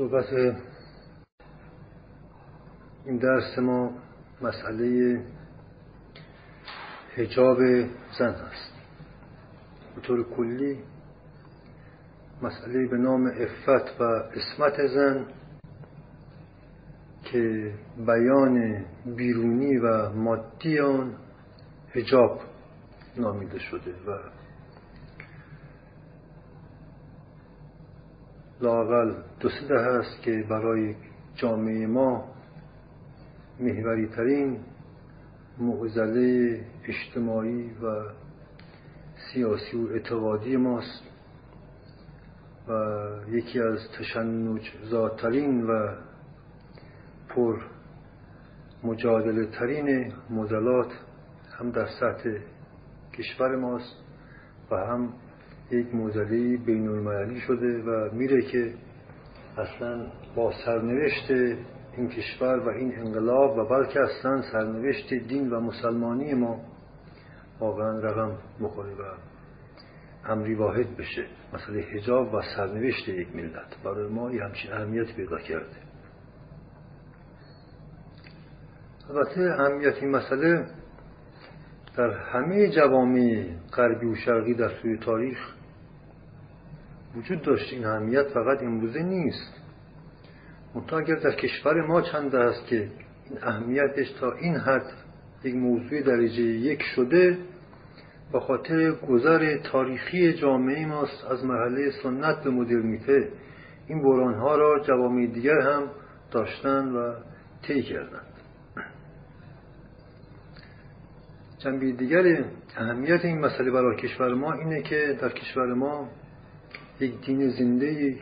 صحبت این درس ما مسئله هجاب زن است به طور کلی مسئله به نام افت و اسمت زن که بیان بیرونی و مادی آن هجاب نامیده شده و لاقل دو سه هست که برای جامعه ما محوری ترین معضله اجتماعی و سیاسی و اعتقادی ماست و یکی از تشنج ذاترین و پر مجادله ترین مدلات هم در سطح کشور ماست و هم یک موزلی بین المللی شده و میره که اصلا با سرنوشت این کشور و این انقلاب و بلکه اصلا سرنوشت دین و مسلمانی ما واقعا رقم مخوره و امری واحد بشه. مسئله حجاب و سرنوشت یک ملت. برای ما یه همچین اهمیت پیدا کرده. البته اهمیت این مسئله در همه جوامع غربی و شرقی در سوی تاریخ وجود داشت. این اهمیت فقط امروزه نیست. منتها اگر در کشور ما چند است که این اهمیتش تا این حد یک موضوع درجه یک شده به خاطر گذر تاریخی جامعه ماست از مرحله سنت به مدرنیته این بوران ها را جوامع دیگر هم داشتن و طی کردند جنبه دیگر اهمیت این مسئله برای کشور ما اینه که در کشور ما یک دین زنده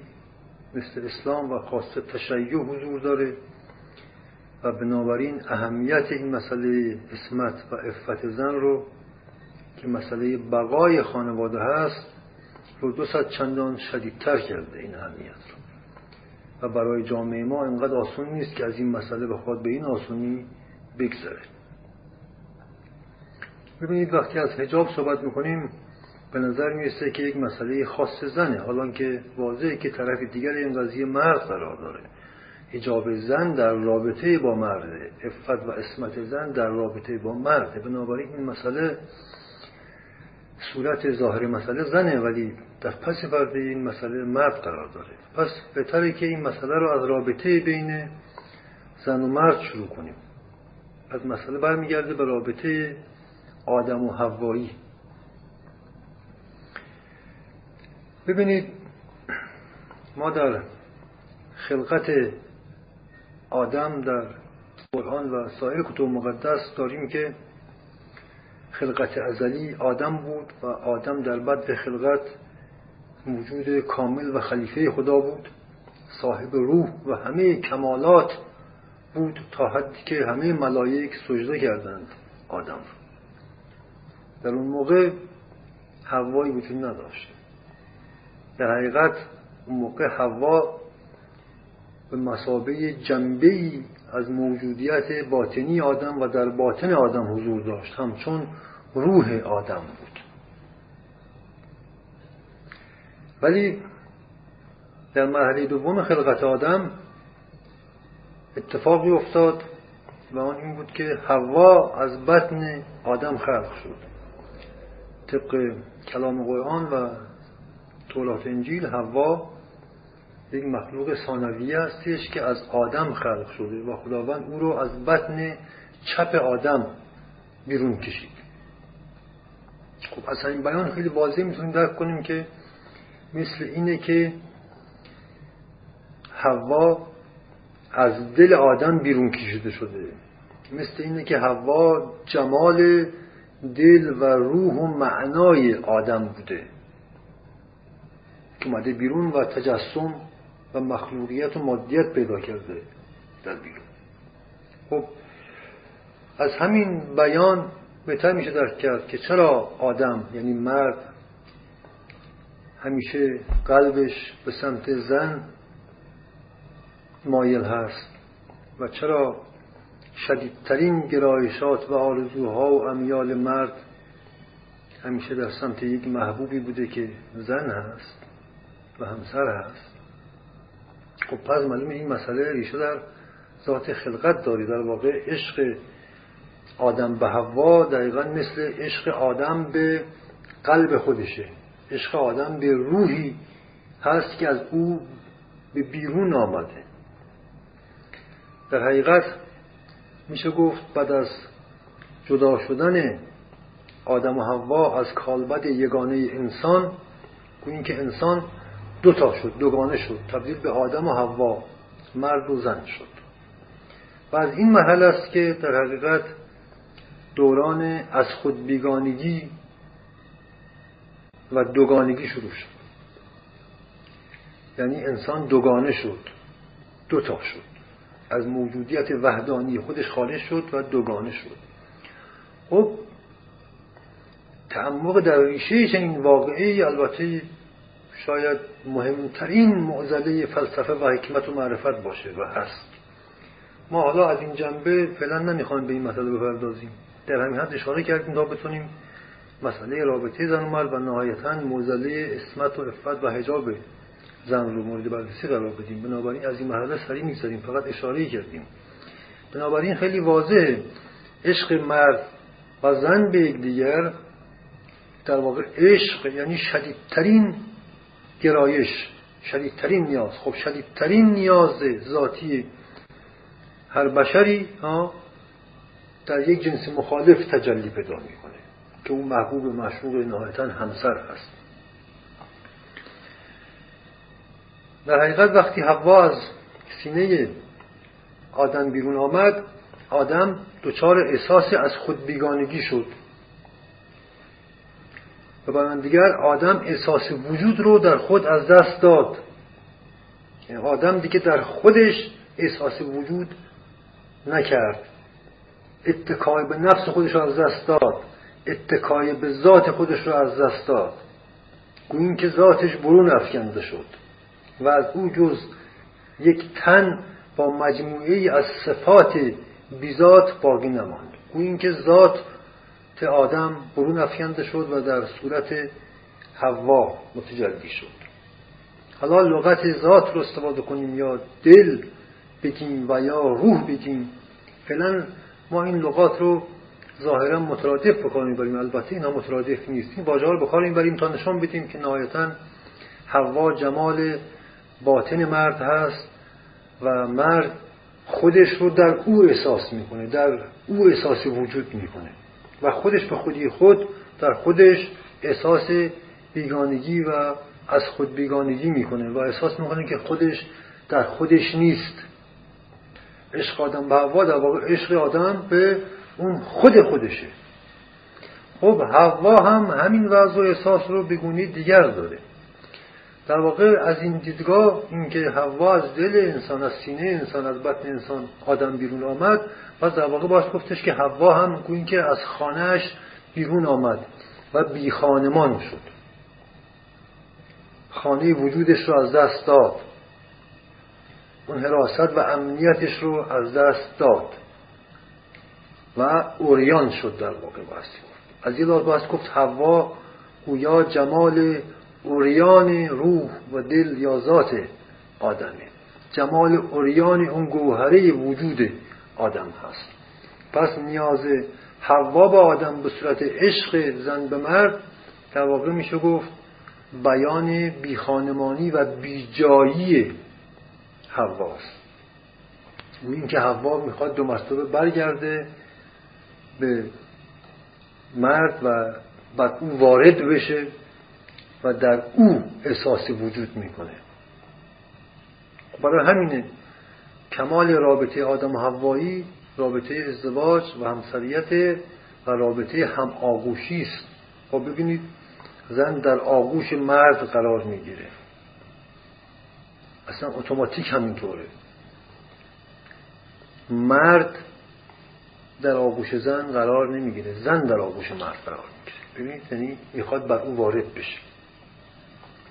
مثل اسلام و خاصه تشیع حضور داره و بنابراین اهمیت این مسئله اسمت و افت زن رو که مسئله بقای خانواده هست رو دو صد چندان شدیدتر کرده این اهمیت رو. و برای جامعه ما انقدر آسون نیست که از این مسئله بخواد به این آسونی بگذره. ببینید وقتی از حجاب صحبت می‌کنیم به نظر می‌رسه که یک مسئله خاص زنه. حالا که واضحه که طرف دیگر این قضیه مرد قرار داره. حجاب زن در رابطه با مرده. افت و اسمت زن در رابطه با مرده. بنابراین این مسئله صورت ظاهر مسئله زنه ولی در پس پرده این مسئله مرد قرار داره. پس بهتره که این مسئله رو از رابطه بین زن و مرد شروع کنیم. از مسئله برمیگرده به رابطه آدم و حوایی. ببینید ما در خلقت آدم در قرآن و سایر کتب مقدس داریم که خلقت ازلی آدم بود و آدم در بد خلقت موجود کامل و خلیفه خدا بود صاحب روح و همه کمالات بود تا حدی که همه ملائک سجده کردند آدم در اون موقع هوایی وجود نداشت. در حقیقت اون موقع هوا به مسابه جنبه ای از موجودیت باطنی آدم و در باطن آدم حضور داشت. همچون روح آدم بود. ولی در مرحله دوم خلقت آدم اتفاقی افتاد و آن این بود که هوا از بطن آدم خلق شد. طبق کلام قرآن و تورات انجیل هوا یک مخلوق ثانویه هستش که از آدم خلق شده و خداوند او رو از بطن چپ آدم بیرون کشید. خب از این بیان خیلی واضح می‌تونیم درک کنیم که مثل اینه که هوا از دل آدم بیرون کشیده شده. مثل اینه که هوا جمال دل و روح و معنای آدم بوده. اومده بیرون و تجسم و مخلوقیت و مادیت پیدا کرده در بیرون. خب از همین بیان بهتر میشه درک کرد که چرا آدم یعنی مرد همیشه قلبش به سمت زن مایل هست و چرا شدیدترین گرایشات و آرزوها و امیال مرد همیشه در سمت یک محبوبی بوده که زن هست. و همسر هست. خب پس معلومه این مسئله ریشه در ذات خلقت داری در واقع عشق آدم به هوا دقیقا مثل عشق آدم به قلب خودشه. عشق آدم به روحی هست که از او به بیرون آمده. در حقیقت میشه گفت بعد از جدا شدن آدم و حوا از کالبد یگانه انسان گوییم که انسان دو تا شد دوگانه شد. تبدیل به آدم و حوا. مرد و زن شد. و از این محل است که در حقیقت دوران از خود بیگانگی و دوگانگی شروع شد. یعنی انسان دوگانه شد. دوتا شد. از موجودیت وحدانی خودش خالص شد و دوگانه شد. خب تعمق در ریشه چنین واقعی البته شاید مهمترین معضله فلسفه و حکمت و معرفت باشه و هست. ما حالا از این جنبه فعلا نمی‌خوایم به این مسئله بپردازیم. در همین حد اشاره کردیم تا بتونیم مسئله رابطه زن و مرد و نهایتا موزله اسمت و افت و حجاب زن رو مورد بررسی قرار بدیم. بنابراین از این مرحله سریع می‌گذاریم فقط اشاره کردیم. بنابراین خیلی واضح عشق مرد و زن به یکدیگر در واقع عشق یعنی شدیدترین گرایش شدیدترین نیاز. خب شدیدترین نیاز ذاتی هر بشری ها در یک جنس مخالف تجلی پیدا می‌کنه که اون محبوب مشروق نهایتا همسر هست. در حقیقت وقتی حوا از سینه آدم بیرون آمد آدم دچار احساس از خود بیگانگی شد. و برای دیگر آدم احساس وجود رو در خود از دست داد. یعنی آدم دیگه در خودش احساس وجود نکرد. اتکای به نفس خودش رو از دست داد. اتکای به ذات خودش رو از دست داد. گوییم که ذاتش برون افکنده شد. و از او جز یک تن با مجموعه از صفات بیزات باقی نماند. گوییم که ذات آدم برون افکنده شد و در صورت حوا متجلی شد. حالا لغت ذات رو استفاده کنیم یا دل بگیم و یا روح بگیم فعلا ما این لغات رو ظاهرا مترادف بکنیم بریم. البته اینا مترادف نیست. این واژه بخاریم بریم تا نشان بدیم که نهایتا حوا جمال باطن مرد هست و مرد خودش رو در او احساس می‌کنه در او احساس وجود می‌کنه. و خودش به خودی خود در خودش احساس بیگانگی و از خود بیگانگی می‌کنه و احساس می‌کنه که خودش در خودش نیست. عشق آدم به هوا در واقع عشق آدم به اون خود خودشه. خب هوا هم همین وضع و احساس رو بگونی دیگر داره. در واقع از این دیدگاه اینکه هوا از دل انسان از سینه انسان از بطن انسان آدم بیرون آمد پس در واقع باش گفتش که هوا هم گوین که از خانهش بیرون آمد و بی خانمان شد. خانه وجودش رو از دست داد. اون حراست و امنیتش رو از دست داد. و اوریان شد در واقع باستی از یه دار باید گفت هوا گویا جمال اوریان روح و دل یا ذات آدمه. جمال اوریان اون گوهره وجود آدم هست. پس نیاز حوا به آدم به صورت عشق زن به مرد در واقع میشه گفت بیان بیخانمانی و بیجایی حواست این که حوا می‌خواد دو مرتبه برگرده به مرد و بعد او وارد بشه و در او احساس وجود می‌کنه. برای همینه کمال رابطه آدم و حوایی رابطه ازدواج و همسریت و رابطه هم آغوشی است. خب ببینید زن در آغوش مرد قرار می‌گیره. اصلا اتوماتیک همینطوره. مرد در آغوش زن قرار نمی‌گیره. زن در آغوش مرد قرار می‌گیره. ببینید یعنی می‌خواد بر او وارد بشه.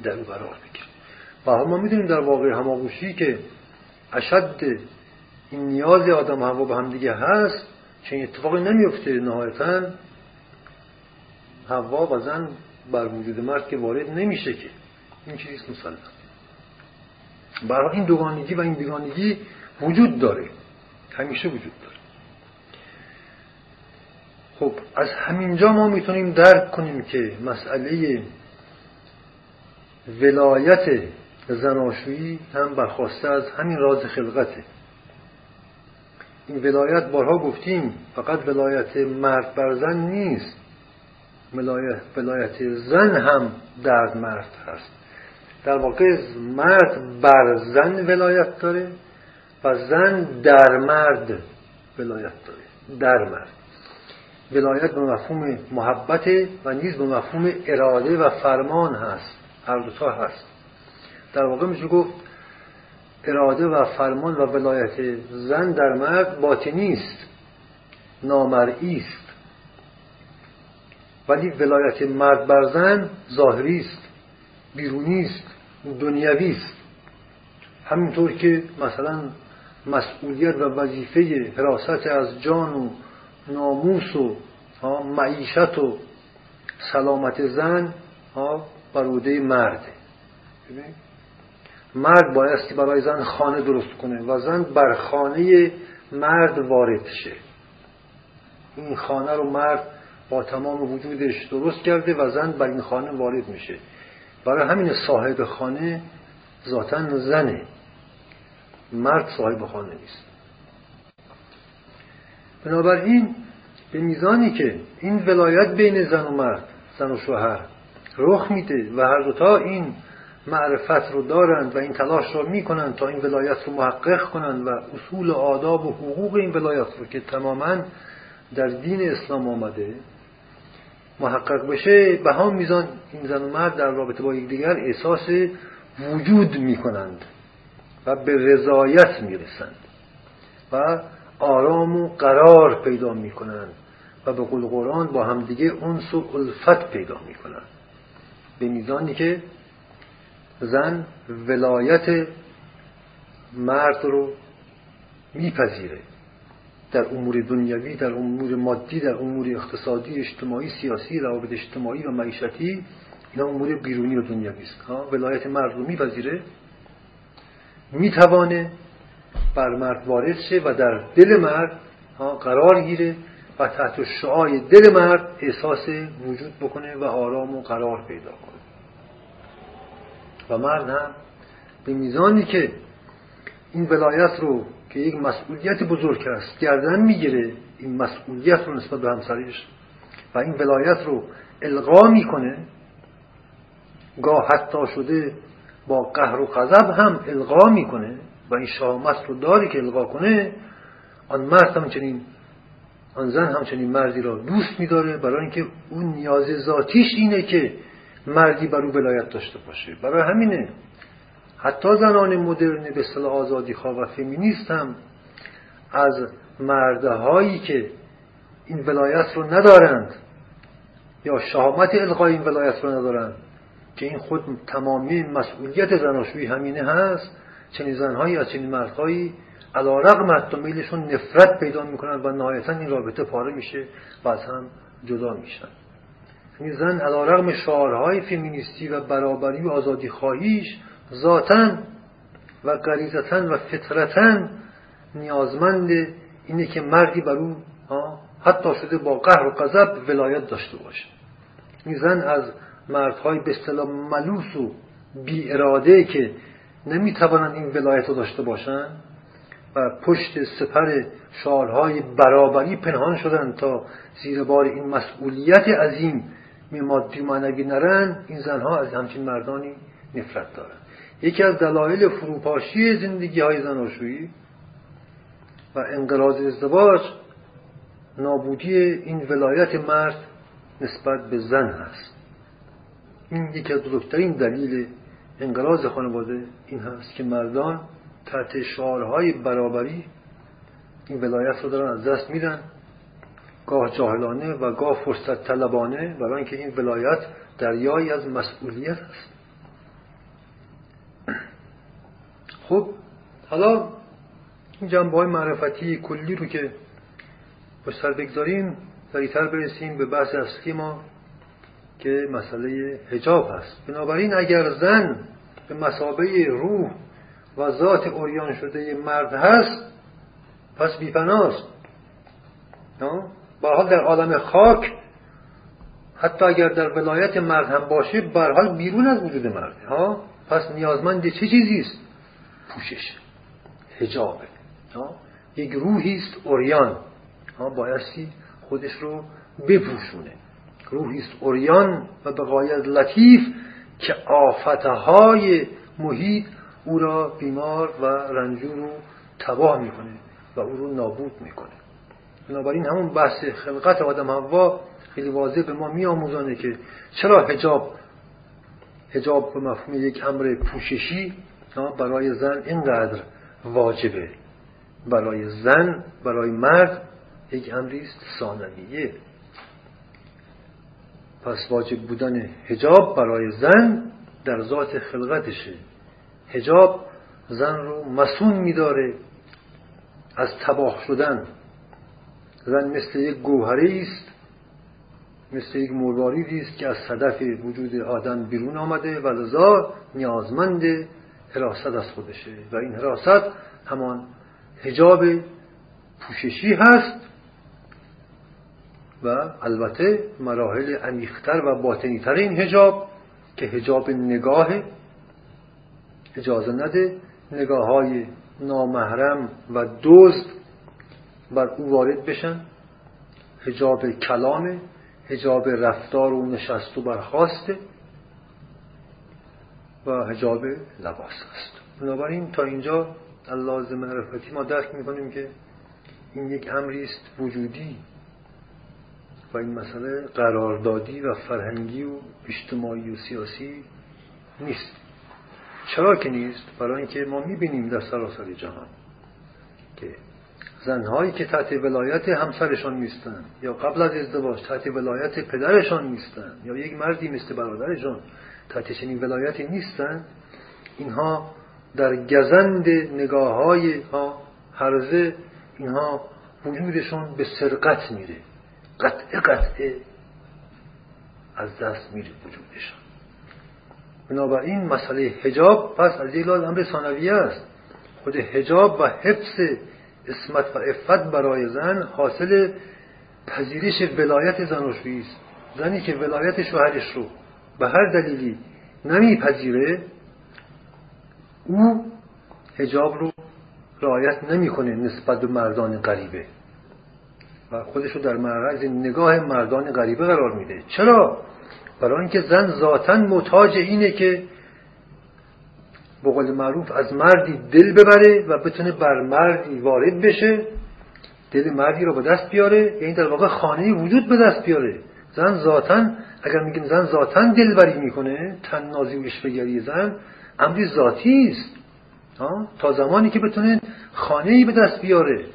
در او قرار بگیره و ما می‌دونیم در واقع هماغوشی که اشد این نیاز آدم هوا به هم دیگه هست چنین اتفاقی نمیفته نهایتا. هوا و زن بر وجود مرد که وارد نمیشه که. این چیزی مسلم برای این دوگانگی و این بیگانگی وجود داره. همیشه وجود داره. خب از همینجا ما می‌تونیم درک کنیم که مسئله ولایت زناشویی هم برخواسته از همین راز خلقته این ولایت بارها گفتیم فقط ولایت مرد بر زن نیست. ولایت زن هم در مرد هست. در واقع مرد بر زن ولایت داره و زن در مرد ولایت داره. در مرد. ولایت به مفهوم محبت و نیز به مفهوم اراده و فرمان هست. هر دوتا هست. در واقع میشه گفت اراده و فرمان و ولایت زن در مرد باطنی است نامرئی است. ولی ولایت مرد بر زن ظاهری است بیرونی است دنیوی است. همینطور که مثلا مسئولیت و وظیفه حراست از جان و ناموس و معیشت و سلامت زن بر عهده مرده مرد بایستی برای زن خانه درست کنه و زن بر خانه مرد وارد شه. این خانه رو مرد با تمام وجودش درست کرده و زن بر این خانه وارد میشه. برای همین صاحب خانه ذاتا زنه. مرد صاحب خانه نیست. بنابراین به میزانی که این ولایت بین زن و مرد زن و شوهر رخ میده و هر دوتا این معرفت رو دارند و این تلاش رو می‌کنند تا این ولایت رو محقق کنند و اصول آداب و حقوق این ولایت رو که تماما در دین اسلام آمده محقق بشه به هم میزان این زن و مرد در رابطه با یکدیگر احساس وجود می‌کنند و به رضایت می‌رسند و آرام و قرار پیدا می‌کنند و به قول قرآن با همدیگه انس و الفت پیدا می‌کنند. به میزانی که زن ولایت مرد رو میپذیره. در امور دنیوی در امور مادی در امور اقتصادی اجتماعی سیاسی روابط اجتماعی و معیشتی اینا امور بیرونی و دنیوی است. ولایت مرد رو میپذیره. می‌توانه بر مرد وارد شه و در دل مرد قرار گیره و تحت شعای دل مرد احساس وجود بکنه و آرام و قرار پیدا کنه. و مرد هم به میزانی که این ولایت رو که یک مسئولیت بزرگ است گردن می‌گیره این مسئولیت رو نسبت به همسرش و این ولایت رو القا می‌کنه گاه حتی شده با قهر و غضب هم القا می‌کنه و این شامت رو داری که القا کنه آن مرد همچنین آن زن همچنین مردی را دوست میداره برای اینکه اون نیاز ذاتیش اینه که مردی بر او ولایت داشته باشه. برای همینه حتی زنان مدرن به اصطلاح آزادی خواه و فمینیست هم از مردهایی که این ولایت رو ندارند یا شهامت القای این ولایت رو ندارند که این خود تمامی مسئولیت زناشویی همینه هست چنین زنهایی از چنین مردهایی علا رقم حتی میلشون نفرت پیدا می‌کنن و نهایتا این رابطه پاره میشه و از هم جدا میشن. یعنی زن علا رقم شعارهای فمینیستی و برابری و آزادی خواهیش ذاتا و غریزتا و فطرتا نیازمند اینه که مردی بر او حتی شده با قهر و غضب ولایت داشته باشه. این زن از مردهای به اصطلاح ملوس و بی اراده که نمی‌توانند این ولایت رو داشته باشند پشت سپر شعارهای برابری پنهان شدن تا زیر بار این مسئولیت عظیم مادی معنوی نرن این زنها از همچین مردانی نفرت دارند. یکی از دلایل فروپاشی زندگی های زناشویی و انقراض ازدواج نابودی این ولایت مرد نسبت به زن هست. این یکی از بزرگترین دلیل انقراض خانواده این هست که مردان تحت شعارهای برابری این ولایت رو دارن از دست میدن. گاه جاهلانه و گاه فرصت طلبانه برای اینکه این ولایت دریایی از مسئولیت است. خب حالا این جنبه های معرفتی کلی رو که سر بگذاریم سریعتر برسیم به بحث اصلی ما که مسئله هجاب هست. بنابراین اگر زن به مسابه روح و ذات اوریان شده مرد هست پس بیپناست. با حال در عالم خاک حتی اگر در ولایت مرد هم باشه بر حال بیرون از وجود مرد ها؟ پس نیازمند چه چیزی است؟ پوشش حجابه یک روحی است اوریان. بایستی خودش رو بپوشونه. روحی است اوریان و به لطیف که آفتهای محیط او را بیمار و رنجور رو تباه می‌کنه و او رو نابود می‌کنه. بنابراین همون بحث خلقت آدم هوا خیلی واضح به ما میآموزانه که چرا حجاب حجاب به مفهوم یک امر پوششی برای زن اینقدر واجبه؟ برای زن برای مرد یک امری است ثانویه. پس واجب بودن حجاب برای زن در ذات خلقتشه. حجاب زن رو مسون میداره از تباه شدن. زن مثل یک گوهره است مثل یک مرواریدی است که از صدف وجود آدم بیرون آمده و لذا نیازمند حراست از خودشه. و این حراست همان حجاب پوششی هست و البته مراحل عمیقتر و باطنیتر این حجاب که حجاب نگاه اجازه نده نگاه های نامحرم و دزد بر او وارد بشن. حجاب کلام حجاب رفتار و نشست و برخواسته و حجاب لباس است. بنابراین تا اینجا اللازم معرفتی ما درک می‌کنیم که این یک امری است وجودی و این مسئله قراردادی و فرهنگی و اجتماعی و سیاسی نیست. چرا که نیست؟ برای اینکه ما می‌بینیم در سراسر جهان که زنهایی که تحت ولایت همسرشان نیستند یا قبل از ازدواج تحت ولایت پدرشان نیستند یا یک مردی مثل برادرشان تحت چنین ولایتی نیستند اینها در گزند نگاه های ها هرزه اینها وجودشون به سرقت میره. قطعه قطعه از دست میره وجودشان. بنابراین مسئله حجاب پس از یک امر ثانویه است. خود حجاب و حفظ اسمت و افت برای زن حاصل پذیرش ولایت زناشویی است. زنی که ولایت شوهرش رو به هر دلیلی نمیپذیره او حجاب رو رعایت نمی‌کنه نسبت به مردان غریبه. و خودش رو در معرض نگاه مردان غریبه قرار میده. چرا؟ برای اینکه زن ذاتا محتاج اینه که به قول معروف از مردی دل ببره و بتونه بر مردی وارد بشه دل مردی رو به دست بیاره یعنی در واقع خانه وجود به دست بیاره. زن ذاتا اگر میگیم زن ذاتا دلبری می‌کنه تنازی و اشفگری زن امری ذاتی است. تا زمانی که بتونه خانه ای به دست بیاره.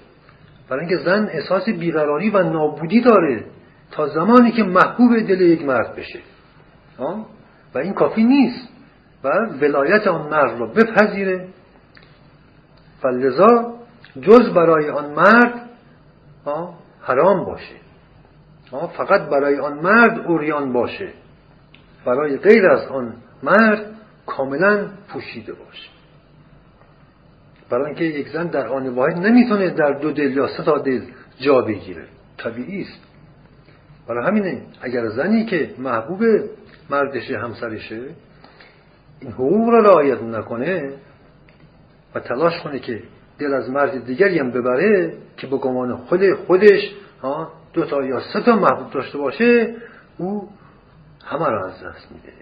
برای اینکه زن احساس بیقراری و نابودی داره. تا زمانی که محبوب دل یک مرد بشه. و این کافی نیست. و ولایت آن مرد را بپذیره. و جز برای آن مرد حرام باشه. فقط برای آن مرد اوریان باشه. برای غیر از آن مرد کاملا پوشیده باشه. برای اینکه یک زن در آن واحد نمی‌تونه در دو دل یا سه تا دل جا بگیره. طبیعی است. برای همینه. اگر زنی که محبوب مردش همسرشه این حقوق را رعایت نکنه و تلاش کنه که دل از مرد دیگری هم ببره که به گمان خود خودش دو تا یا سه تا محبوب داشته باشه او همه را از دست میده.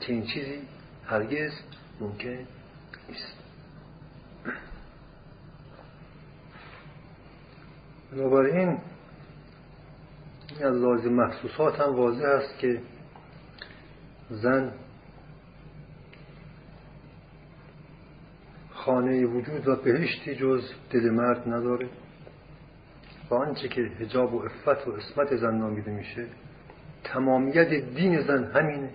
چنین چیزی هرگز ممکن نیست. بنابراین این از لازم محسوسات هم واضح است که زن خانه وجود و بهشتی جز دل مرد نداره. و آنچه که هجاب و افت و اسمت زن نامیده میشه تمامیت دین زن همینه.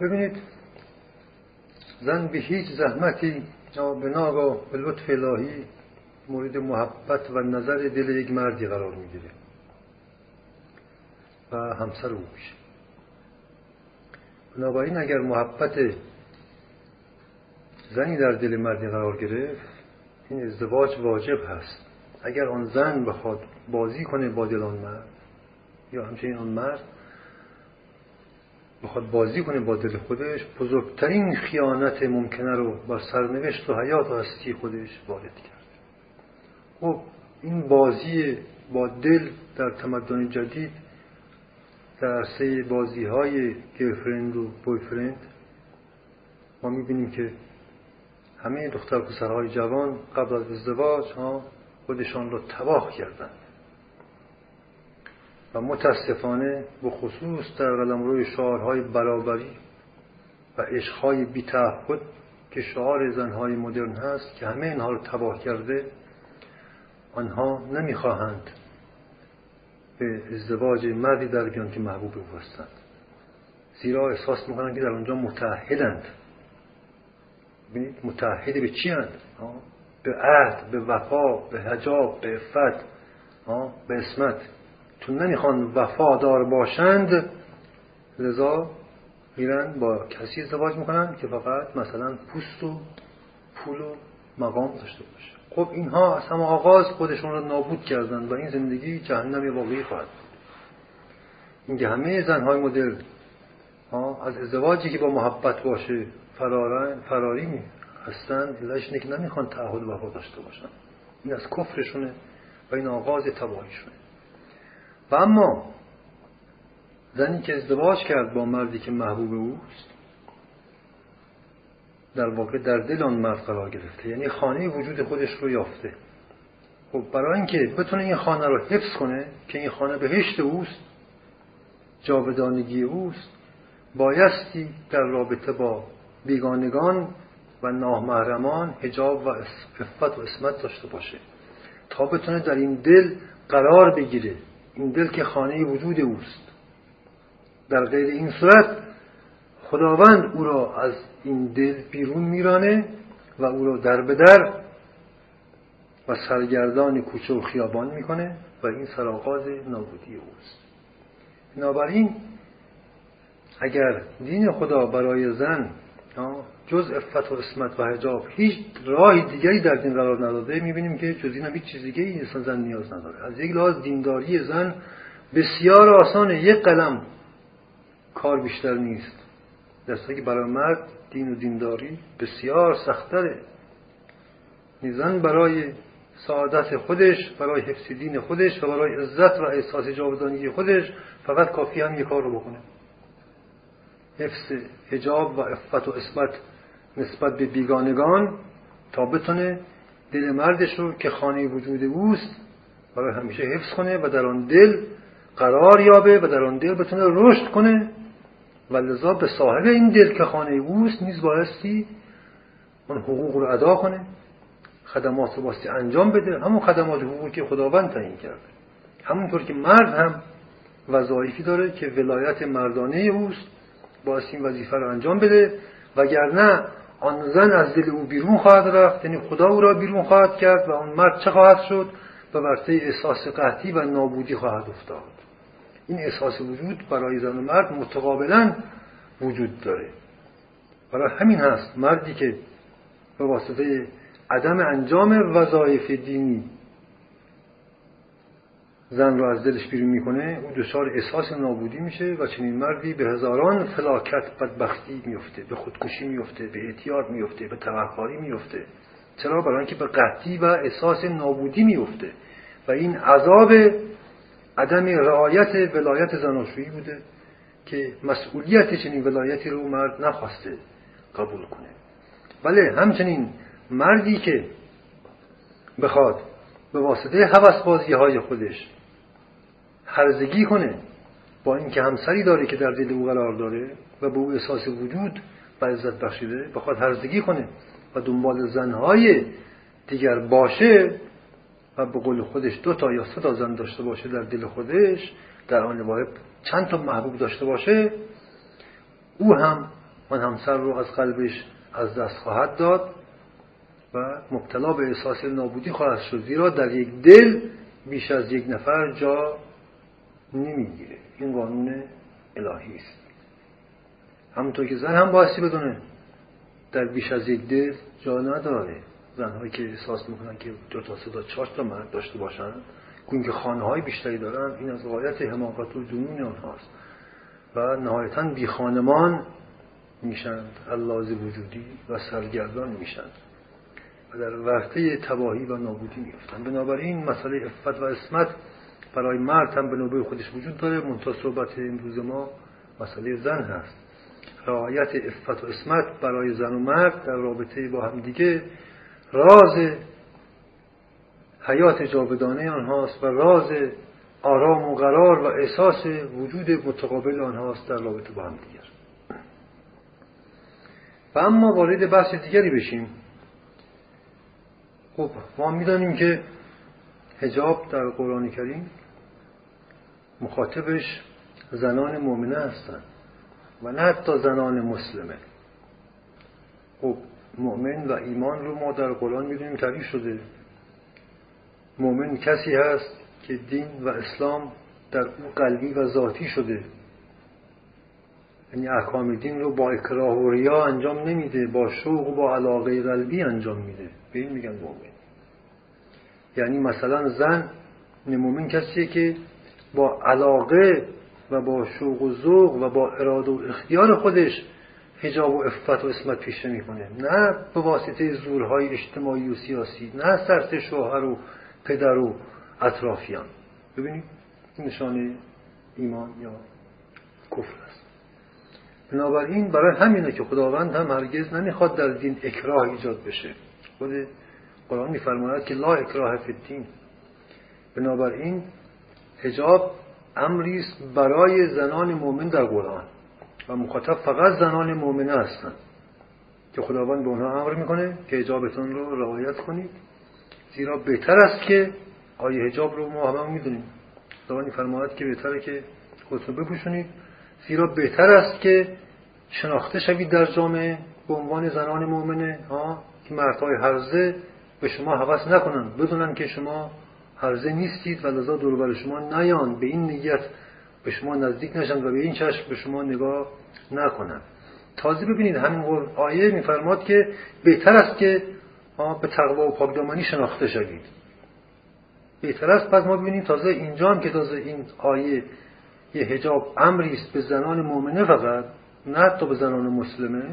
ببینید زن به هیچ زحمتی به ناگاه به لطف الهی مورد محبت و نظر دل یک مردی قرار می‌گیره. و همسر او میشه. بنابراین اگر محبت زنی در دل مردی قرار گرفت این ازدواج واجب هست. اگر آن زن بخواد بازی کنه با دل آن مرد یا همچنین آن مرد بخواد بازی کنه با دل خودش بزرگترین خیانت ممکنه رو بر سرنوشت و حیات هستی خودش وارد کرد. خب این بازی با دل در تمدن جدید در عرصه بازی های گرفرند و بویفرند ما می‌بینیم که همه دختر پسرهای جوان قبل از ازدواج ها خودشان را تباه کردند و متاسفانه به خصوص در روی شعارهای برابری و عشقهای بیتعهد که شعار زنهای مدرن هست که همه اینها رو تباه کرده آنها نمی‌خواهند به ازدواج مردی در بیان که محبوب او هستند. زیرا احساس می‌کنند که در آنجا متحدند متحد به چی هند؟ به عهد به وفا به حجاب به عفت به اسمت چون نمی‌خوان وفادار باشند لذا میرن با کسی ازدواج می‌کنن که فقط مثلا پوست و پول و مقام داشته باشه. خب اینها از همه آغاز خودشون رو نابود کردن و این زندگی جهنم واقعی خواهد اینکه همه زنهای مدل از ازدواجی که با محبت باشه فرارن فراری هستن علتش اینه که نمی‌خوان تعهد وفا داشته باشن. این از کفرشونه و این آغاز تباهیشونه. و اما زنی که ازدواج کرد با مردی که محبوب اوست در واقع در دل آن مرد قرار گرفته. یعنی خانه وجود خودش رو یافته. خب برای اینکه بتونه این خانه رو حفظ کنه که این خانه بهشت اوست جاودانگی اوست بایستی در رابطه با بیگانگان و نامحرمان هجاب و افت و اسمت داشته باشه. تا بتونه در این دل قرار بگیره. این دل که خانه وجود اوست. در غیر این صورت خداوند او را از این دل بیرون میرانه و او را در به در و سرگردان کوچه و خیابان می‌کنه و این سرآغاز نابودی اوست. بنابراین اگر دین خدا برای زن جز افت و اسمت و حجاب هیچ راه دیگری در دین قرار نداده می‌بینیم که جز این هم هیچ چیز دیگه ای انسان زن نیاز نداره. از یک لحاظ دینداری زن بسیار آسانه یک قلم کار بیشتر نیست. دسته که برای مرد دین و دینداری بسیار سختره زن برای سعادت خودش برای حفظ دین خودش و برای عزت و احساس جاودانگی خودش فقط کافی هم یک کار رو بکنه. حفظ حجاب و افت و اسمت نسبت به بیگانگان تا بتونه دل مردش رو که خانه وجود اوست برای همیشه حفظ کنه و در آن دل قرار یابه و در آن دل بتونه رشد کنه و لذا به صاحب این دل که خانه اوست نیز بایستی اون حقوق رو ادا کنه خدمات رو باستی انجام بده. همون خدمات حقوقی که خداوند تعیین کرده. همونطور که مرد هم وظایفی داره که ولایت مردانه اوست باید این وظیفه رو انجام بده. وگرنه آن زن از دل او بیرون خواهد رفت یعنی خدا او را بیرون خواهد کرد و آن مرد چه خواهد شد؟ به ورطه احساس قحطی و نابودی خواهد افتاد. این احساس وجود برای زن و مرد متقابلا وجود داره. برای همین هست. مردی که به واسطه عدم انجام وظایف دینی زن رو از دلش بیرون می‌کنه او دچار احساس نابودی میشه و چنین مردی به هزاران فلاکت بدبختی میفته به خودکشی میفته به اعتیاد میفته به تبهکاری میفته چرا؟ برای اینکه به قحطی و احساس نابودی میفته و این عذاب عدم رعایت ولایت زناشویی بوده که مسئولیت چنین ولایتی رو مرد نخواسته قبول کنه. بله همچنین مردی که بخواد به واسطه حوث های خودش هرزگی کنه با اینکه همسری داره که در دل او قرار داره و به او احساس وجود و عزت بخشیده بخواد هرزگی کنه و دنبال زنهای دیگر باشه و به قول خودش دو تا یا سه تا زن داشته باشه در دل خودش در آن واحد چند تا محبوب داشته باشه او هم آن همسر رو از قلبش از دست خواهد داد و مبتلا به احساس نابودی خواهد شد زیرا در یک دل بیش از یک نفر جا نمی‌گیره. این قانون الهی است. همونطور که زن هم بایستی بدونه در بیش از یک دل جا نداره. زنهایی که احساس می‌کنن که دو تا سه تا چهار تا مرد داشته باشن گوین که خانه های بیشتری دارن این از غایت حماقت و جنون آنهاست و نهایتا بی خانمان میشند اللاز وجودی و سرگردان میشند و در ورطه تباهی و نابودی میفتند بنابراین مسئله افت و اسمت برای مرد هم به نوبه خودش وجود داره. منتها صحبت امروز ما مسئله زن هست. رعایت افت و اسمت برای زن و مرد در رابطه با هم دیگه راز حیات جاودانه آنهاست و راز آرام و قرار و احساس وجود متقابل آنهاست در رابطه با هم دیگر. و اما وارد بحث دیگری بشیم. خب ما می‌دانیم که هجاب در قرآن کریم مخاطبش زنان مؤمنه هستند و نه حتی زنان مسلمه. خب مؤمن و ایمان رو ما در قرآن می‌دونیم تعریف شده. مؤمن کسی هست که دین و اسلام در او قلبی و ذاتی شده. یعنی احکام دین رو با اکراه و ریا انجام نمیده با شوق و با علاقه قلبی انجام میده. به این میگن مؤمن. یعنی مثلا زن مؤمن کسیه که با علاقه و با شوق و ذوق و با اراده و اختیار خودش حجاب و افت و اسمت پیشه می‌کنه. نه به واسطه زورهای اجتماعی و سیاسی نه سرت شوهر و پدر و اطرافیان. ببینید نشانه ایمان یا کفر است. بنابراین برای همینه که خداوند هم هرگز نمی‌خواد در دین اکراه ایجاد بشه. خود قرآن میفرماید که لا اکراه فی الدین. بنابراین حجاب امری است برای زنان مؤمن در قرآن. و مخاطب فقط زنان مؤمنه هستند که خداوند به اونها امر می‌کنه که حجابتون رو رعایت کنید. زیرا بهتر است که آیه حجاب رو ما همه می‌دونیم. خداوند فرماید که بهتره که خودتون بپوشونید. زیرا بهتر است که شناخته شوید در جامعه به عنوان زنان مؤمنه ها که مردهای حرزه به شما حوض نکنن. بدونن که شما حرزه نیستید و لذا دور شما نیان. به این نیت به شما نزدیک نشن و به این چشم به شما نگاه نکنن تازه ببینید همین آیه میفرماد که بهتر است که به تقوا و پاکدامنی شناخته شوید. بهتر است پس ما ببینیم تازه اینجا هم که تازه این آیه یه هجاب امری است به زنان مؤمنه فقط نه حتی به زنان مسلمه.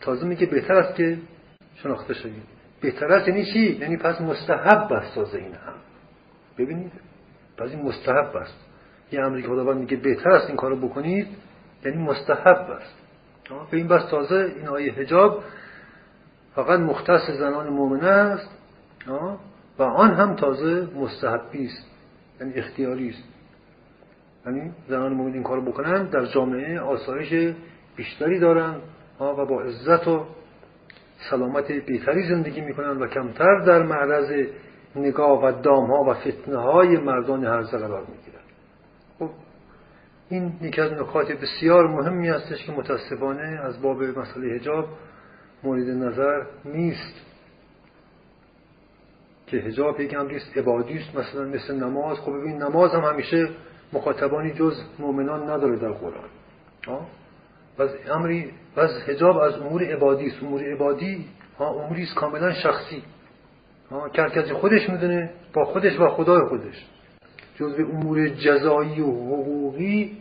تازه میگه بهتر است که شناخته شوید. بهتر است یعنی چی؟ یعنی پس مستحب است تازه این هم. ببینید. پس این مستحب است. یه امری که خداوند میگه بهتر است این کارو بکنید یعنی مستحب است. به این بس تازه این آیه حجاب فقط مختص زنان مؤمنه است و آن هم تازه مستحبی است یعنی اختیاری است. یعنی زنان مؤمن این کارو بکنن در جامعه آسایش بیشتری دارن و با عزت و سلامت بهتری زندگی می‌کنن و کمتر در معرض نگاه و دام ها و فتنه های مردان هرزه قرار می‌گیرن. این یکی از نکات بسیار مهمی هستش که متاسفانه از باب مسئله حجاب مورد نظر نیست. که حجاب یک امری است عبادی است مثلا مثل نماز. خب ببین نماز هم همیشه مخاطبانی جز مؤمنان نداره در قرآن. و امری و حجاب از امور عبادی است. امور عبادی اموری است کاملا شخصی. که کسی خودش می‌دونه با خودش و خدای خودش. جز امور جزایی و حقوقی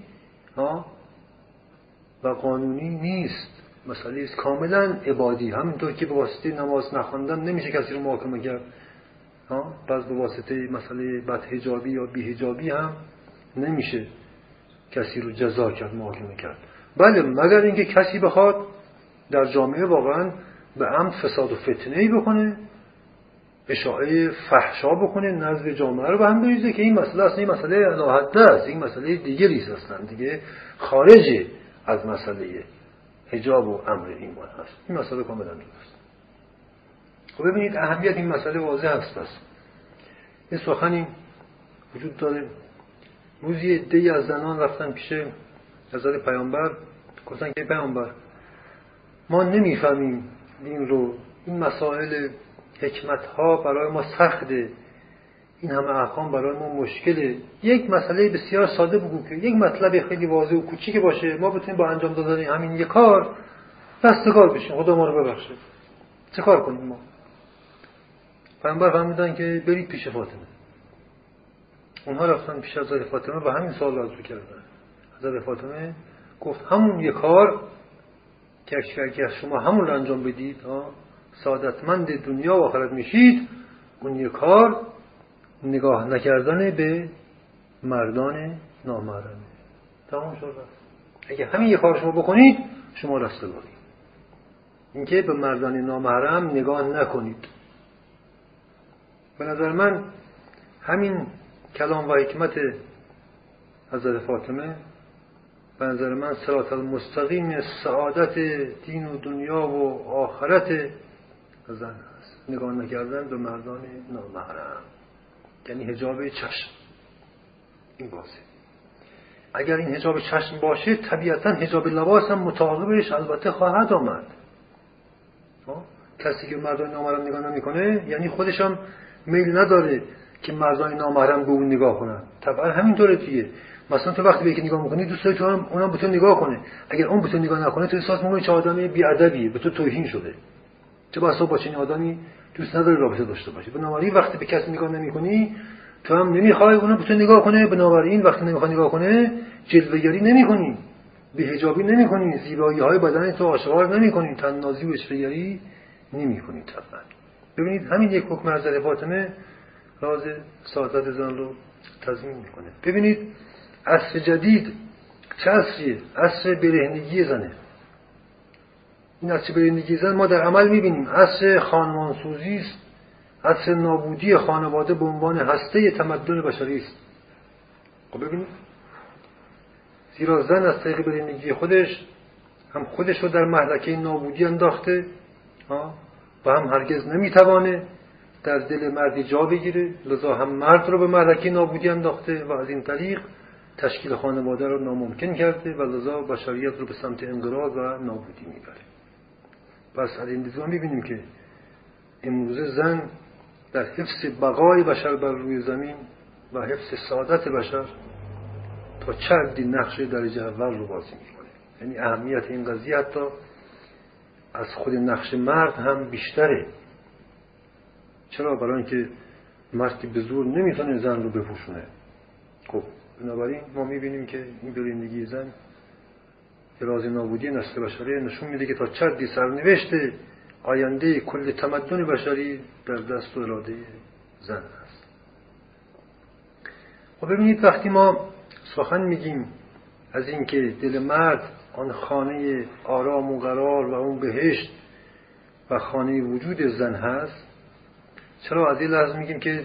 و قانونی نیست. مسئله است کاملا عبادی. همینطور که به واسطه نماز نخواندن نمیشه کسی رو محاکمه کرد بعض به واسطه مسئله بدهجابی یا بیهجابی هم نمیشه کسی رو جزا کرد محاکمه کرد. بله مگر اینکه کسی بخواد در جامعه واقعا به عمد فساد و فتنه ای بکنه اشاعه فحشا بکنه نزد جامعه رو به هم بریزه که این مسئله اصلا این مسئله راحت است این مسئله دیگری هستن دیگه خارج از مسئله حجاب و امر ایمان هست. این مسئله کاملا درست خب ببینید اهمیت این مسئله واضح هست پس یه سخنی وجود داره. روزی دی از زنان رفتن پیش حضرت پیامبر. گفتن که پیامبر ما نمی‌فهمیم این رو این مسائل حکمت ها برای ما سخته. این همه احکام برای ما مشکله. یک مسئله بسیار ساده بگو که یک مطلب خیلی واضح و کوچیک باشه. ما بتونیم با انجام دادن همین یک کار رستگار بشیم؟ خدا ما رو ببخشه. چه کار کنیم ما؟ پیامبر فرمودن که برید پیش فاطمه. اونها رفتن پیش حضرت فاطمه و همین سوال رو کردن حضرت فاطمه گفت همون یک کار که اگر شما همون رو انجام بدید سعادتمند دنیا و آخرت میشید اون یک کار نگاه نکردن به مردان نامحرمه تمام شد. اگه همین یک کار شما بکنید شما رستگاری. اینکه به مردان نامحرم نگاه نکنید. به نظر من همین کلام و حکمت حضرت فاطمه به نظر من سرات المستقیم سعادت دین و دنیا و آخرت زن هست. نگاه نکردن به مردان نامحرم. یعنی هجاب چشم. این بازه. اگر این هجاب چشم باشه طبیعتا هجاب لباس هم متعاقبش البته خواهد آمد. کسی که مردان نامحرم نگاه نمی‌کنه یعنی خودش هم میل نداره که مردان نامحرم به اون نگاه کنن. طبعا همینطوره دیگه. مثلا تو وقتی به نگاه می‌کنی دوست داری تو هم اونم به تو نگاه کنه. اگر اون به تو نگاه نکنه تو احساس می‌کنی چه آدمی بیادبیه به تو توهین شده. چه بسا با چنین آدمی دوست نداره رابطه داشته باشه. بنابراین وقتی به کسی نگاه نمی‌کنی تو هم نمی‌خوای اونم به تو نگاه کنه. بنابراین وقتی نمی‌خوای نگاه کنه جلوهگری نمی‌کنی. به حجابی نمی‌کنی. زیبایی های بدن تو آشکار نمی‌کنی. تنازی و اشفگری نمی‌کنی طبعا. ببینید همین یک حکم از فاطمه راز سعادت زن رو تضمین می‌کنه. ببینید عصر جدید چه عصریه؟ عصر برهنگی زنه. این عصر برهنگی زن ما در عمل می‌بینیم. عصر خانمانسوزی است عصر نابودی خانواده به عنوان هسته تمدن بشری است. خب ببینید زیرا زن از طریق برهنگی خودش هم خودش رو در محلکه نابودی انداخته و هم هرگز نمی‌توانه در دل مردی جا بگیره. لذا هم مرد رو به محلکه نابودی انداخته و از این طریق تشکیل خانواده رو ناممکن کرده و لذا بشریت رو به سمت انقراض و نابودی می‌بره. پس از این دیدگاه می‌بینیم که امروزه زن در حفظ بقای بشر بر روی زمین و حفظ سعادت بشر تا چندی نقش درجه اول رو بازی می‌کنه. یعنی اهمیت این قضیه حتی از خود نقش مرد هم بیشتره. چرا؟ برای اینکه مردی به زور نمی‌تونه زن رو بپوشونه. خب بنابراین ما می‌بینیم که این برندگی زن راز نابودی نسل بشری نشون میده که تا چردی سرنوشت آینده کل تمدن بشری در دست و اراده زن است. خب ببینید وقتی ما سخن میگیم از اینکه دل مرد آن خانه آرام و قرار و اون بهشت و خانه وجود زن هست چرا از این لحظه میگیم که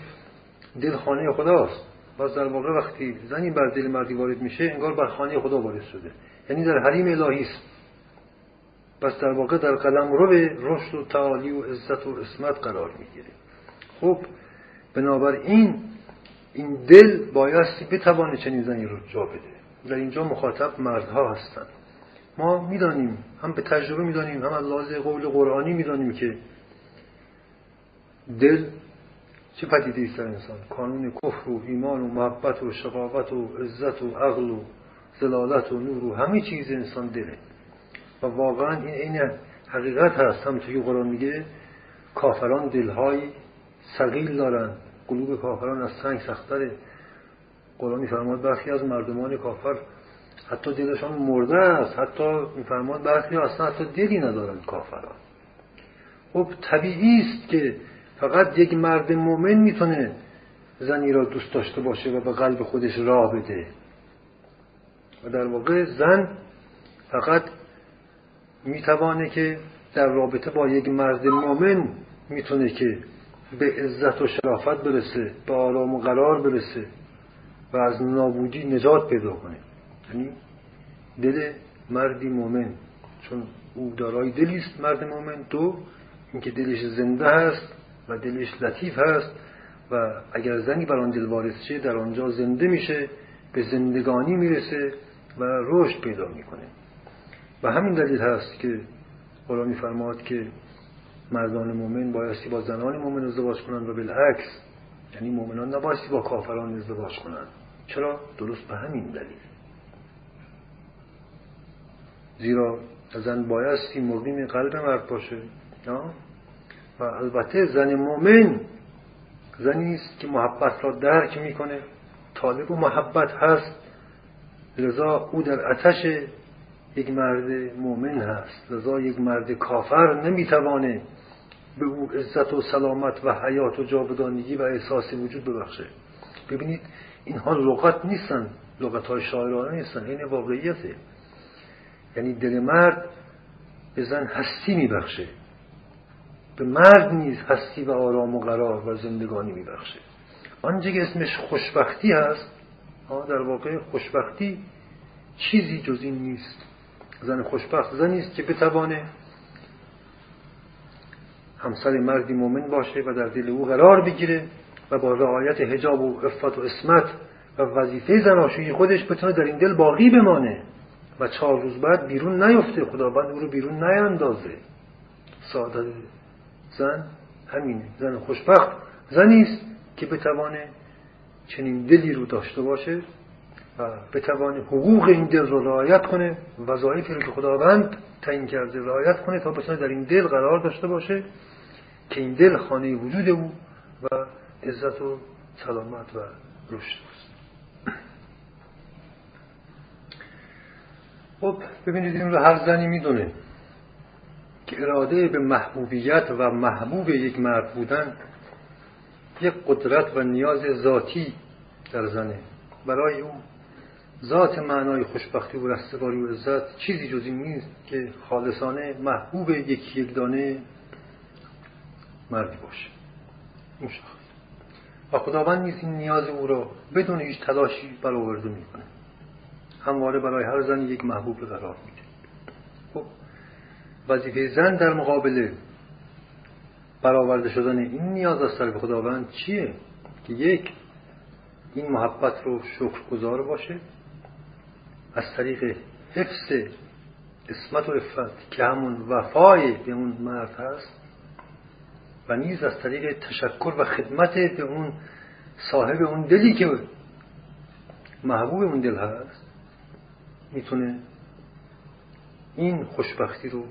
دل خانه خداست؟ و در واقع وقتی زنی بر دل مردی وارد میشه انگار بر خانه خدا وارد شده. یعنی در حریم الهی است. پس در واقع در قلم رو به رشد و تعالی و عزت و اسمت قرار می‌گیره. خب بنابراین این دل بایستی بتوانه چنین زنی رو جا بده. در اینجا مخاطب مردها هستند ما می‌دانیم هم به تجربه می‌دانیم هم از قول قرآنی می‌دانیم که دل چه پدیده است در انسان؟ کانون کفر و ایمان و محبت و شقاوت و عزت و عقل و زلالت و نور و همه چیز انسان دله. و واقعا این عین حقیقت هست. هم توی قرآن میگه کافران دلهای سقیل دارن. قلوب کافران از سنگ سختره. قرآن میفرماد برخی از مردمان کافر حتی دلشان مرده است. حتی میفرماد برخی اصلا حتی دلی ندارن کافران. خب طبیعی است که فقط یک مرد مؤمن می‌تونه زنی را دوست داشته باشه و به قلب خودش راه بده. در واقع زن فقط می‌توانه که در رابطه با یک مرد مؤمن می‌تونه که به عزت و شرافت برسه به آرام و قرار برسه و از نابودی نجات پیدا کنه. یعنی دل مردی مؤمن چون او دارای دلی است مرد مؤمن دو اینکه دلش زنده هست و دلش لطیف هست و اگر زنی بر آن دل وارد شه در آنجا زنده میشه به زندگانی می‌رسه و رشد پیدا می‌کنه. و همین دلیل هست که قرآن میفرماد که مردان مؤمن بایستی با زنان مؤمن ازدواج کنند و بالعکس یعنی مؤمنان نبایستی با کافران ازدواج کنند. چرا؟ درست به همین دلیل. زیرا زن بایستی مقیم قلب مرد باشه و البته زن مؤمن زنی است که محبت را درک می‌کنه. طالب و محبت هست. لذا او در اتش یک مرد مؤمن هست. لذا یک مرد کافر نمی‌توانه به او عزت و سلامت و حیات و جاودانگی و احساس وجود ببخشه. ببینید اینها لغت نیستن. لغت های شاعرانه نیستن. این واقعیته. یعنی دل مرد به زن هستی میبخشه. به مرد نیز هستی و آرام و قرار و زندگانی میبخشه. آنچه که اسمش خوشبختی هست در واقع خوشبختی چیزی جز این نیست. زن خوشبخت زنی است که بتوانه همسر مردی مؤمن باشه و در دل او قرار بگیره و با رعایت حجاب و عفت و اسمت و وظیفه زناشویی خودش بتونه در این دل باقی بمانه و چهار روز بعد بیرون نیفته. خداوند او رو بیرون نیندازه. سعادت زن همینه. زن خوشبخت زنی است که بتوانه چنین دلی رو داشته باشه و بتوانه حقوق این دل رو رعایت کنه وظایفی رو که خداوند تعیین کرده رعایت کنه تا بتونه در این دل قرار داشته باشه که این دل خانه وجود او و عزت و سلامت و رشد است. خب ببینید این رو هر زنی می‌دونه که اراده به محبوبیت و محبوب یک مرد بودن یک قدرت و نیاز ذاتی در زنه. برای او ذات معنای خوشبختی و رستگاری و عزت چیزی جز این نیست که خالصانه محبوب یکی یک دانه مردی باشه. مشخص و خداوند نیز این نیاز او را بدون هیچ تلاشی برآورده می‌کنه همواره برای هر زن یک محبوب قرار میده. خب وظیفه زن در مقابل برآورده شدن این نیاز از طرف خداوند چیه؟ که یک این محبت رو شکرگزار باشه از طریق حفظ اسمت و افت که همون وفای به اون مرد هست و نیز از طریق تشکر و خدمت به اون صاحب اون دلی که محبوب اون دل هست می‌تونه این خوشبختی رو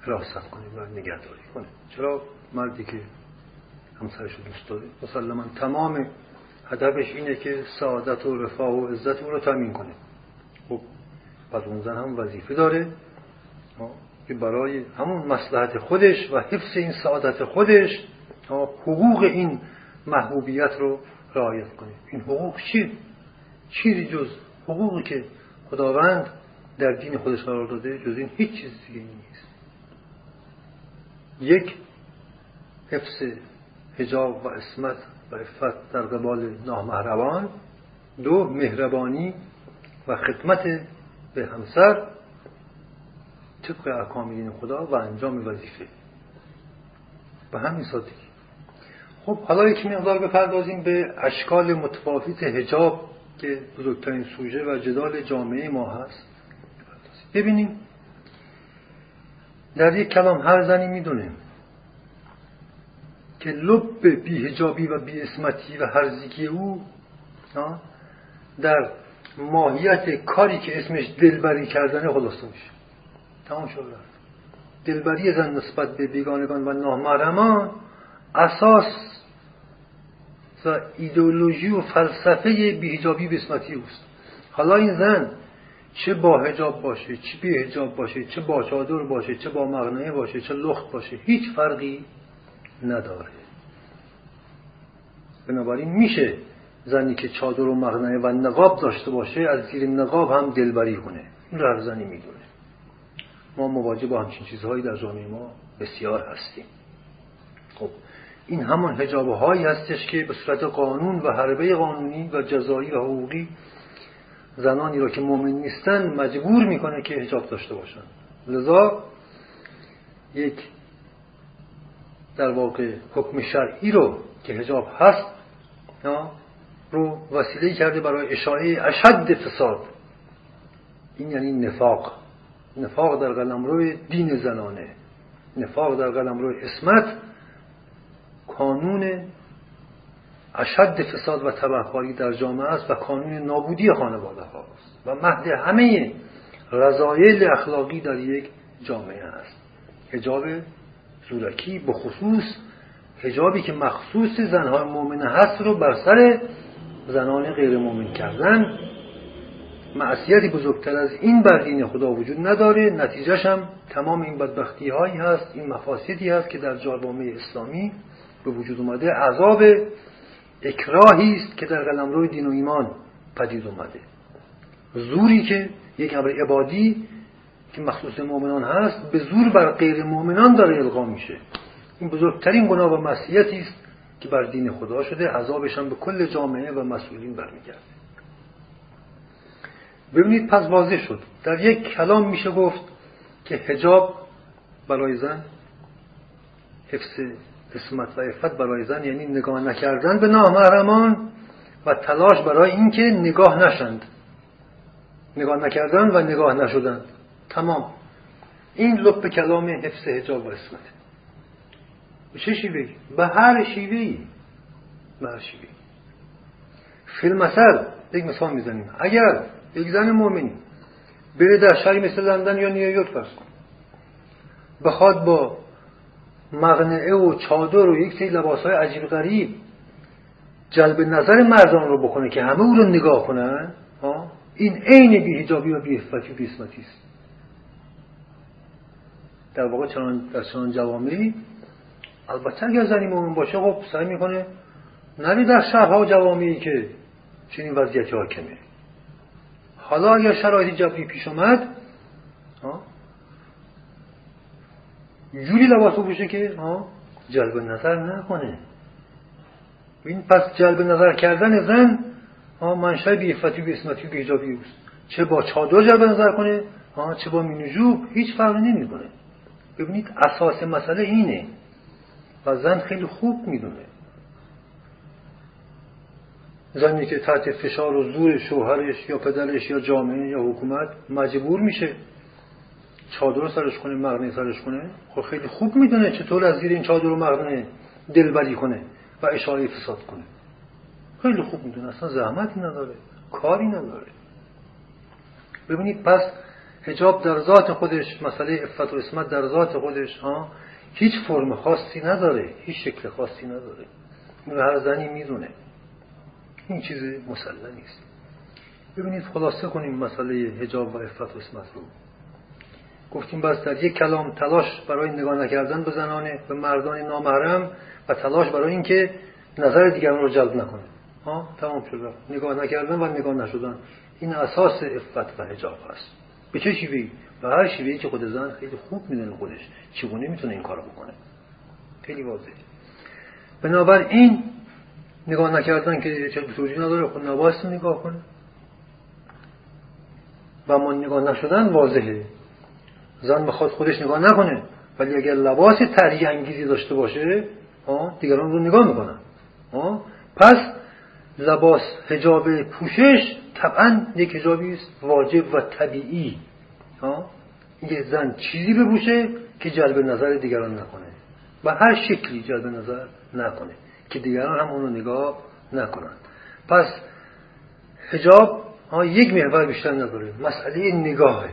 حراست کنه و نگهداری کنه. چرا؟ مردی که همسرش دوست داره. مسلما تمام هدفش اینه که سعادت و رفاه و عزت او رو تامین کنه. خب پس اون زن هم وظیفه داره. که برای همون مسلحت خودش و حفظ این سعادت خودش حقوق این محبوبیت رو رعایت کنه. این حقوق چی؟ چیزی جز حقوقی که خداوند در دین خودش قرار داده جز این هیچ چیز دیگه نیست. یک حفظ حجاب و اسمت و افت در قبال نامهربان دو مهربانی و خدمت به همسر طبق احکام خدا و انجام وظیفه. به همین سادگی. خب حالا یک مقدار بپردازیم به اشکال متفاوت هجاب که بزرگترین سوژه و جدال جامعه ما هست. ببینیم. در یک کلام هر زنی می‌دونه که لب بیهجابی و بیاسمتی و هرزگی او در ماهیت کاری که اسمش دلبری کردنه خلاصه میشه. تمام شد دلبری زن نسبت به بیگانگان و نامحرمان اساس و ایدئولوژی و فلسفه بیهجابی بسمتی اوست. حالا این زن چه با هجاب باشه چه بی هجاب باشه چه با چادر باشه چه با مغنه باشه چه لخت باشه هیچ فرقی نداره. بنابراین میشه زنی که چادر و مغنه و نقاب داشته باشه از زیر نقاب هم دلبری کنه. این رو زنی می‌دونه. ما مواجه با همچین چیزهایی در جامعه ما بسیار هستیم. خب این همان هجابه هایی هستش که به صورت قانون و حربه قانونی و جزایی و حقوقی زنانی را که مؤمن نیستن مجبور می‌کنه که هجاب داشته باشن. لذا یک در واقع حکم شرعی رو که هجاب هست رو وسیله کرده برای اشاعه اشد فساد این یعنی نفاق. نفاق در روی دین زنانه. نفاق در روی اسمت کانون اشد فساد و تبهکاری در جامعه است و کانون نابودی خانواده هاست و مهد همه رضایل اخلاقی در یک جامعه است. حجاب زورکی به خصوص حجابی که مخصوص زنهای مؤمنه هست رو بر سر زنان غیر مؤمن کردن. معصیتی بزرگتر از این بر دین خدا وجود نداره. نتیجهش هم تمام این بدبختی هایی هست این مفاسدی هست که در جامعه اسلامی به وجود اومده. عذاب اکراهی است که در قلمرو دین و ایمان پدید اومده. زوری که یک امر عبادی که مخصوص مؤمنان هست به زور بر غیر مؤمنان داره القا میشه. این بزرگترین گناه و معصیتی است که بر دین خدا شده. عذابش هم به کل جامعه و مسئولین برمیگرده. ببینید پس واضح شد. در یک کلام میشه گفت که حجاب برای زن حفظ اسمت و عفت برای زن یعنی نگاه نکردن به نامحرمان و تلاش برای اینکه نگاه نشند. نگاه نکردن و نگاه نشدن. تمام. این لب کلام حفظ حجاب و اسمت به چه شیوهی؟ به هر شیوهی به هر شیوهی فیلم اثر یک مثال می‌زنیم. اگر یک زن مؤمنی بره در شهری مثل لندن یا نیویورک فرض بخواد با مغنعه و چادر و یک سری لباس های عجیب غریب جلب نظر مردان رو بکنه که همه او رو نگاه کنن این عین بیهجابی و بیهفتی و بیسمتی است. در واقع چنان در چنان جوامعی. البته اگر زنی مؤمن باشه خب سعی می‌کنه نری در شهرها و جوامعی که چنین وضعیتی حاکمه. حالا اگر شرایط جبری پیش اومد جوری لباس بوشه که جلب نظر نکنه. این پس جلب نظر کردن زن منشأ بیفتی و اسمتی و بیجابی است. چه با چادر جلب نظر کنه چه با مینوجوب هیچ فرقی نمی‌کنه. ببینید اساس مسئله اینه و زن خیلی خوب می‌دونه. زنی که تحت فشار و زور شوهرش یا پدرش یا جامعه یا حکومت مجبور میشه چادر سرش کنه مغنه سرش کنه خب خیلی خوب می‌دونه چطور از زیر این چادر و مغنه دلبری کنه و اشاره فساد کنه. خیلی خوب می‌دونه اصلا زحمتی نداره کاری نداره. ببینید پس حجاب در ذات خودش مسئله افت و اسمت در ذات خودش ها هیچ فرم خاصی نداره هیچ شکل خاصی نداره. این هر زنی می‌دونه. این چیز مسلمی است ببینید خلاصه کنیم مسئله حجاب و افت و اسمت رو. گفتیم بس در یک کلام تلاش برای نگاه نکردن به زنانه به مردان نامحرم و تلاش برای اینکه نظر دیگران رو جلب نکنه. ها تمام شد. نگاه نکردن و نگاه نشدن. این اساس افت و حجاب هست. به چه شیوهی به هر شیوهی که خود زن خیلی خوب می‌دونه خودش چگونه می‌تونه این کارو بکنه. خیلی واضحه. بنابراین نگاه نکردن که چه توجیه نداره خود نباید نگاه کنه. و ما نگاه نشدن واضحه. زن می‌خواد خودش نگاه نکنه ولی اگر لباس تریه انگیزی داشته باشه دیگران رو نگاه می‌کنن. پس لباس هجاب پوشش طبعا یک هجابی است واجب و طبیعی. یه زن چیزی بپوشه که جلب نظر دیگران نکنه. و هر شکلی جلب نظر نکنه که دیگران هم اونو نگاه نکنند پس هجاب یک محور بیشتر نداره مسئله نگاهه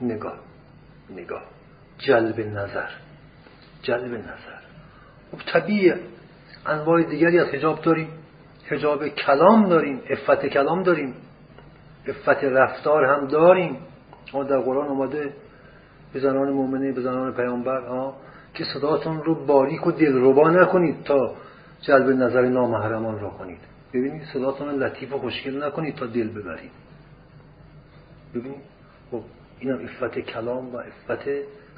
نگاه. نگاه. جلب نظر. جلب نظر. خب طبیعه انواع دیگری از حجاب داریم. حجاب کلام داریم افت کلام داریم افت رفتار هم داریم. ما در قرآن آمده به زنان مؤمنه به زنان پیامبر ها که صداتون رو باریک و دلربا نکنید تا جلب نظر نامحرمان را کنید. ببینید صداتون لطیف و خوشگل نکنید تا دل ببرید. ببینید؟ خب اینم افت کلام و افت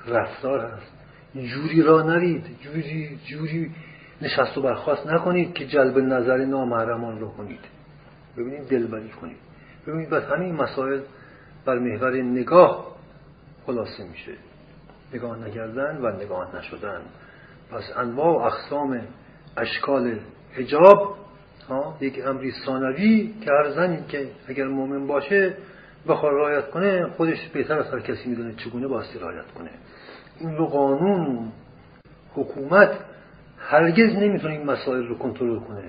رفتار هست. جوری را نرید. جوری جوری نشست و برخواست نکنید که جلب نظر نامحرمان رو کنید. ببینید دلبری کنید. ببینید بس همین مسائل بر محور نگاه خلاصه میشه. نگاه نکردن و نگاه نشدن. پس انواع و اقسام اشکال حجاب یک امری ثانوی که هر زنی که اگر مؤمن باشه بخواد رعایت کنه خودش بهتر از هر کسی می‌دونه چگونه باستی رعایت کنه. این رو قانون حکومت هرگز نمی‌تونه این مسائل رو کنترل کنه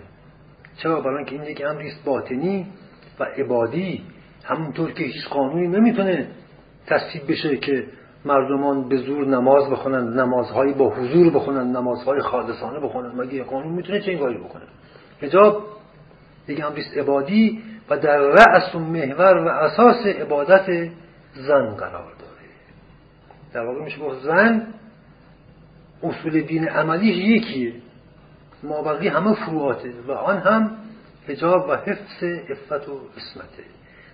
چرا؟ برای که این یک امری باطنی و عبادی همونطور که هیچ قانونی نمی‌تونه تصویب بشه که مردمان به زور نماز بخونن نمازهایی با حضور بخونن نمازهای خالصانه بخونن. مگه قانون می‌تونه چه کاری بکنه؟ حجاب یک امریست عبادی و در رأس و محور و اساس عبادت زن قرار داره. در واقع میشه گفت زن اصول دین عملیش یکیه. ما بقی همه فروعاته و آن هم حجاب و حفظ افت و اسمته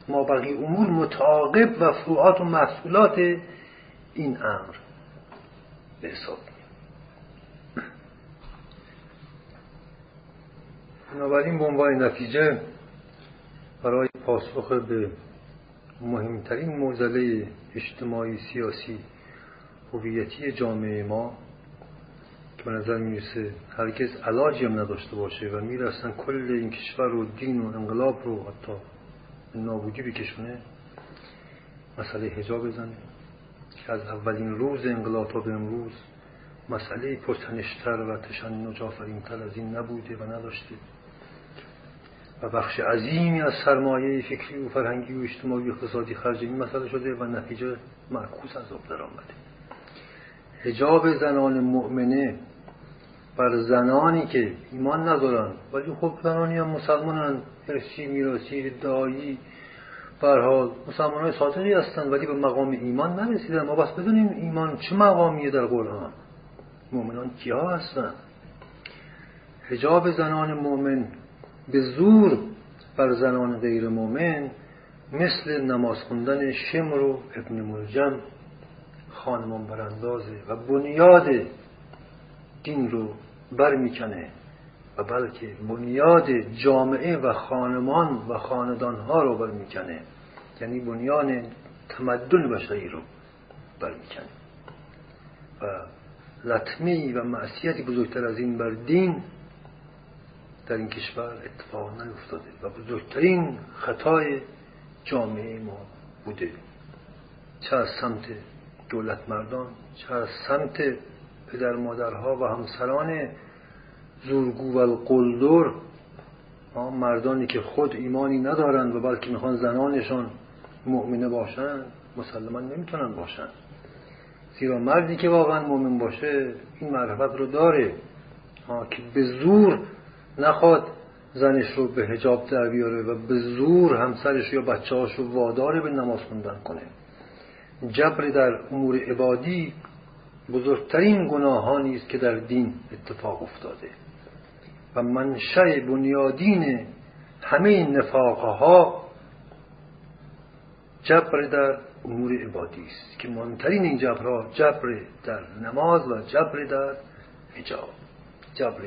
ما بقی امور متعاقب و فروعات و محصولات این امر. به حساب بنابراین به عنوان نتیجه برای پاسخ به مهمترین موزله اجتماعی سیاسی هویتی جامعه ما به نظر می‌رسه. هرگز علاجی هم نداشته باشه و می‌رسن کل این کشور و دین و انقلاب رو حتی نابودی بکشونه مسئله هجاب بزنه. که از اولین روز انقلاب تا به امروز مسئله پرتنشتر و تشنج آفرینتر از این نبوده و نداشته. و بخش عظیمی از سرمایه فکری و فرهنگی و اجتماعی و اقتصادی خرج این مسئله شده و نتیجه معکوس از آب در آمده. حجاب زنان مؤمنه بر زنانی که ایمان ندارن ولی خب زنانی هم مسلمانن ارسی میراسی دایی برحال مسلمان های صادقی هستن ولی به مقام ایمان نرسیدن. ما بس بدونیم ایمان چه مقامیه در قرآن. مؤمنان کیا هستن حجاب زنان مؤمن به زور بر زنان غیر مؤمن مثل نماز خوندن شمر و ابن ملجم خانمان براندازه و بنیاد دین رو بر می‌کنه و بلکه بنیاد جامعه و خانمان و خاندانها رو بر می‌کنه یعنی بنیان تمدن بشری رو بر می‌کنه و لطمه و معصیتی بزرگتر از این بر دین در این کشور اتفاق نیفتاده و بزرگترین خطای جامعه ما بوده. چه از سمت دولت مردان چه از سمت پدر مادرها و همسران زورگو و القلدر. مردانی که خود ایمانی ندارند و بلکه می‌خوان زنانشان مؤمنه باشند مسلمان نمی‌تونن باشند زیرا مردی که واقعا مؤمن باشه این معرفت رو داره. که به زور نخواد زنش رو به هجاب در بیاره و به زور همسرش یا بچه رو واداره به نماز خوندن کنه. جبر در امور عبادی بزرگترین گناهانی است که در دین اتفاق افتاده. و منشأ بنیادین همه این نفاقها جبر در امور عبادی است که مهمترین این جبرها جبر در نماز و جبر در حجاب. جبر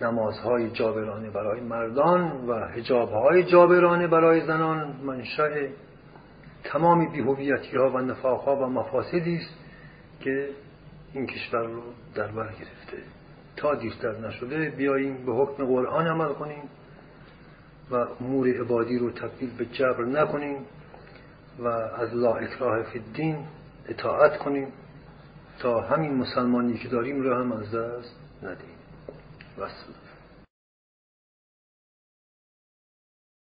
نمازهای جابرانه برای مردان و حجابهای جابرانه برای زنان. منشأ تمام بیهویتی ها و نفاق ها و مفاسدی است که این کشور رو در بر گرفته. تا دیرتر نشده بیاییم به حکم قرآن عمل کنیم و امور عبادی رو تبدیل به جبر نکنیم و از لا اکراه فی الدین اطاعت کنیم تا همین مسلمانی که داریم رو هم از دست ندیم. وصل